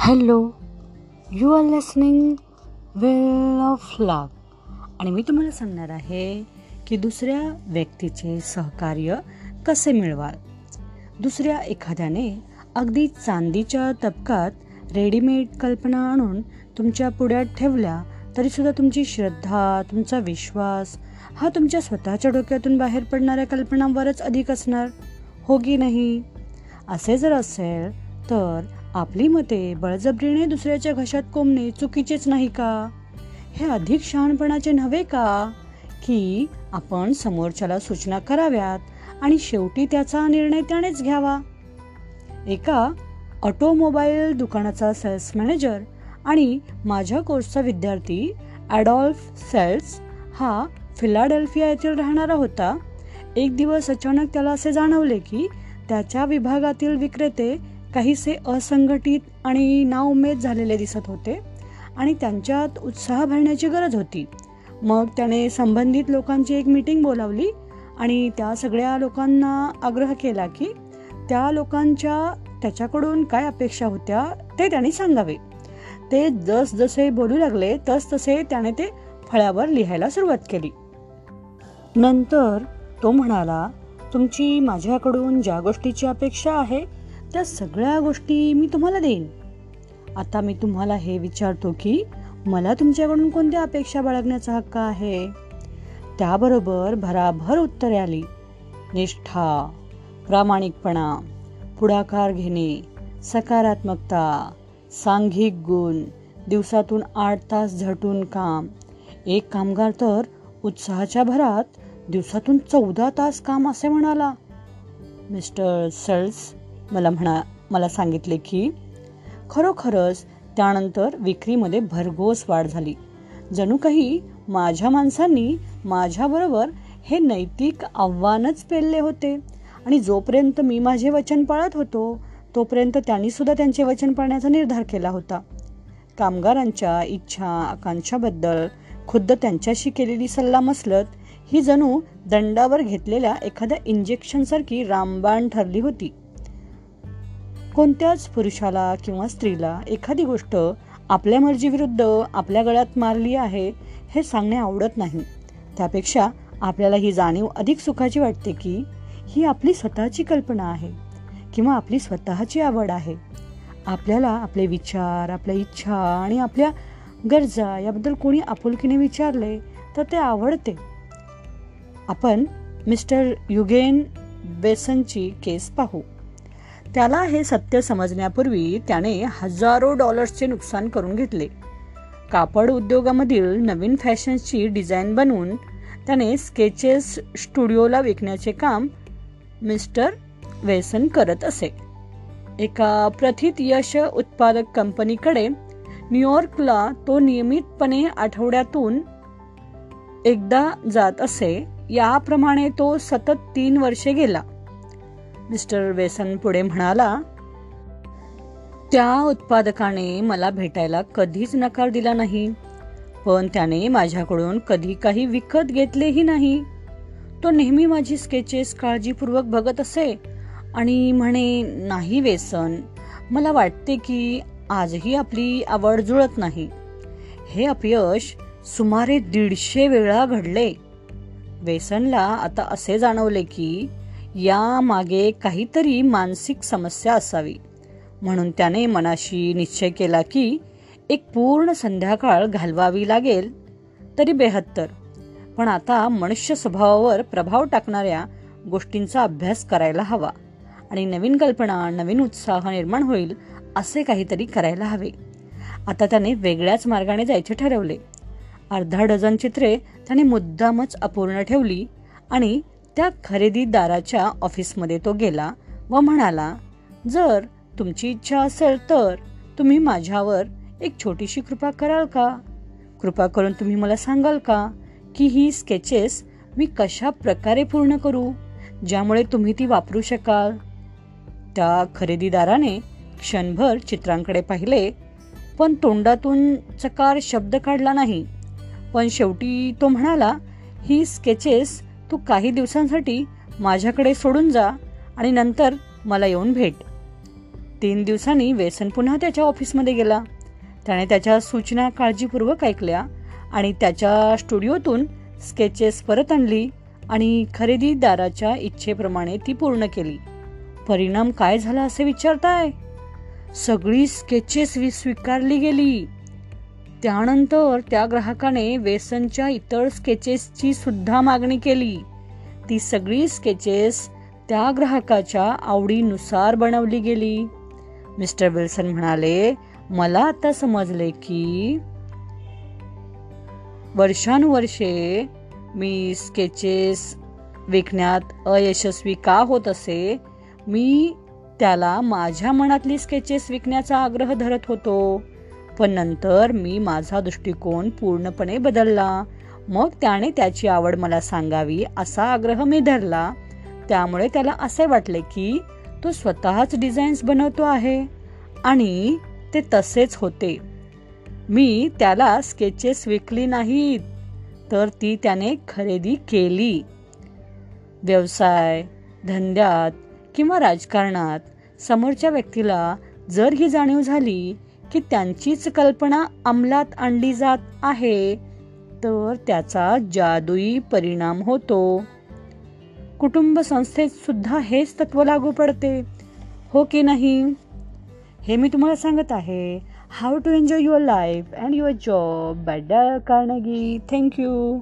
Hello you are listening well of love आणि मी तुम्हाला सांगणार आहे की दुसऱ्या व्यक्तीचे सहकार्य कसे मिळवाल? दुसऱ्या एखाद्याने अगदी चांदीच्या तबकात रेडीमेड कल्पना आणून तुमच्या पुढ्यात ठेवल्या तरीसुद्धा तुमची श्रद्धा तुमचा विश्वास हा तुमच्या स्वतःच्या डोक्यातून बाहेर पडणाऱ्या कल्पनांवरच अधिक असणार. हो की नाही? असे जर असेल तर आपली मते बळजबरीने दुसऱ्याच्या घशात कोंबणे चुकीचेच नाही का? हे अधिक शहाणपणाचे नव्हे का? की आपण समोरच्याला सूचना कराव्यात आणि शेवटी त्याचा निर्णय त्यानेच घ्यावा. एका ऑटोमोबाईल दुकानाचा सेल्स मॅनेजर आणि माझ्या कोर्सचा विद्यार्थी ॲडॉल्फ सेल्स हा फिलाडेल्फिया येथील राहणारा होता. एक दिवस अचानक त्याला असे जाणवले की त्याच्या विभागातील विक्रेते काहीसे असंघटित आणि नाउमेद झालेले दिसत होते आणि त्यांच्यात उत्साह भरण्याची गरज होती. मग त्याने संबंधित लोकांची एक मीटिंग बोलावली आणि त्या सगळ्या लोकांना आग्रह केला की त्या लोकांच्या त्याच्याकडून काय अपेक्षा होत्या ते त्यांनी सांगावे. ते जस जसे बोलू लागले तस तसे त्याने ते फळ्यावर लिहायला सुरुवात केली. नंतर तो म्हणाला तुमची माझ्याकडून ज्या गोष्टीची अपेक्षा आहे त्या सगळ्या गोष्टी मी तुम्हाला देईन. आता मी तुम्हाला हे विचारतो की मला तुमच्याकडून कोणत्या अपेक्षा बाळगण्याचा हक्क आहे? त्याबरोबर भराभर उत्तरे आली. निष्ठा प्रामाणिकपणा पुढाकार घेणे सकारात्मकता सांघिक गुण दिवसातून आठ तास झटून काम. एक कामगार तर उत्साहाच्या भरात दिवसातून चौदा तास काम असे म्हणाला. मिस्टर सेल्स मला म्हणा मला सांगितले की खरोखरच त्यानंतर विक्रीमध्ये भरघोस वाढ झाली. जणू काही माझ्या माणसांनी माझ्याबरोबर हे नैतिक आव्हानच पेलले होते आणि जोपर्यंत मी माझे वचन पाळत होतो तोपर्यंत त्यांनीसुद्धा त्यांचे वचन पाळण्याचा निर्धार केला होता. कामगारांच्या इच्छा आकांक्षाबद्दल खुद्द त्यांच्याशी केलेली सल्ला मसलत ही जणू दंडावर घेतलेल्या एखाद्या इंजेक्शनसारखी रामबाण ठरली होती. कोणत्याच पुरुषाला किंवा स्त्रीला एखादी गोष्ट आपल्या मर्जीविरुद्ध आपल्या गळ्यात मारली आहे हे सांगणे आवडत नाही. त्यापेक्षा आपल्याला ही जाणीव अधिक सुखाची वाटते की ही आपली स्वतःची कल्पना आहे किंवा आपली स्वतःची आवड आहे. आपल्याला आपले विचार आपल्या इच्छा आणि आपल्या गरजा याबद्दल कोणी आपुलकीने विचारले तर ते आवडते. आपण मिस्टर युगेन बेसनची केस पाहू. त्याला हे सत्य समजण्यापूर्वी त्याने हजारो डॉलर्सचे नुकसान करून घेतले. कापड उद्योगामधील नवीन फॅशन्सची डिझाईन बनवून त्याने स्केचेस स्टुडिओला विकण्याचे काम मिस्टर वेसन करत असे. एका प्रथित यश उत्पादक कंपनीकडे न्यूयॉर्कला तो नियमितपणे आठवड्यातून एकदा जात असे. याप्रमाणे तो सतत तीन वर्षे गेला. मिस्टर वेसन पुढे म्हणाला त्या उत्पादकाने मला भेटायला कधीच नकार दिला नाही पण त्याने माझ्याकडून कधी काही विकत घेतलेही नाही. तो नेहमी माझी स्केचेस काळजीपूर्वक बघत असे आणि म्हणे नाही वेसन मला वाटते की आजही आपली आवड जुळत नाही. हे अपयश सुमारे दीडशे वेळा घडले. वेसनला आता असे जाणवले की यामागे काहीतरी मानसिक समस्या असावी. म्हणून त्याने मनाशी निश्चय केला की एक पूर्ण संध्याकाळ घालवावी लागेल. तरी बेहत्तर. पण आता मनुष्य स्वभावावर प्रभाव टाकणाऱ्या गोष्टींचा अभ्यास करायला हवा आणि नवीन कल्पना नवीन उत्साह निर्माण होईल असे काहीतरी करायला हवे. आता त्याने वेगळ्याच मार्गाने जायचे ठरवले. अर्धा डझन चित्रे त्याने मुद्दामच अपूर्ण ठेवली आणि त्या खरेदीदाराच्या ऑफिसमध्ये तो गेला व म्हणाला जर तुमची इच्छा असेल तर तुम्ही माझ्यावर एक छोटीशी कृपा कराल का? कृपा करून तुम्ही मला सांगाल का की ही स्केचेस मी कशा प्रकारे पूर्ण करू ज्यामुळे तुम्ही ती वापरू शकाल? त्या खरेदीदाराने क्षणभर चित्रांकडे पाहिले पण तोंडातून चकार शब्द काढला नाही. पण शेवटी तो म्हणाला ही स्केचेस तू काही दिवसांसाठी माझ्याकडे सोडून जा आणि नंतर मला येऊन भेट. तीन दिवसांनी वेसन पुन्हा त्याच्या ऑफिसमध्ये गेला. त्याने त्याच्या सूचना काळजीपूर्वक ऐकल्या आणि त्याच्या स्टुडिओतून स्केचेस परत आणली आणि खरेदीदाराच्या इच्छेप्रमाणे ती पूर्ण केली. परिणाम काय झाला असे विचारताय? सगळी स्केचेस स्वीकारली गेली. त्यानंतर त्या ग्राहकाने वेसनच्या इतर स्केचेसची सुद्धा मागणी केली. ती सगळी स्केचेस त्या ग्राहकाच्या आवडीनुसार बनवली गेली. मिस्टर विल्सन म्हणाले मला आता समजले की वर्षानुवर्षे मी स्केचेस विकण्यात अयशस्वी का होत असे मी त्याला माझ्या मनातली स्केचेस विकण्याचा आग्रह धरत होतो. पण नंतर मी माझा दृष्टिकोन पूर्णपणे बदलला. मग त्याने त्याची आवड मला सांगावी असा आग्रह मी धरला. त्यामुळे त्याला असे वाटले की तो स्वतःच डिझाईन्स बनवतो आहे. आणि ते तसेच होते. मी त्याला स्केचेस विकली नाहीत तर ती त्याने खरेदी केली. व्यवसाय धंद्यात किंवा राजकारणात समोरच्या व्यक्तीला जर ही जाणीव झाली की त्यांचीच कल्पना अंमलात आणली जात आहे तर त्याचा जादुई परिणाम होतो. कुटुंब संस्थेत सुद्धा हेच तत्व लागू पडते. हो की नाही? हे मी तुम्हाला सांगत आहे. How to enjoy your life and your job by Dale Carnegie thank you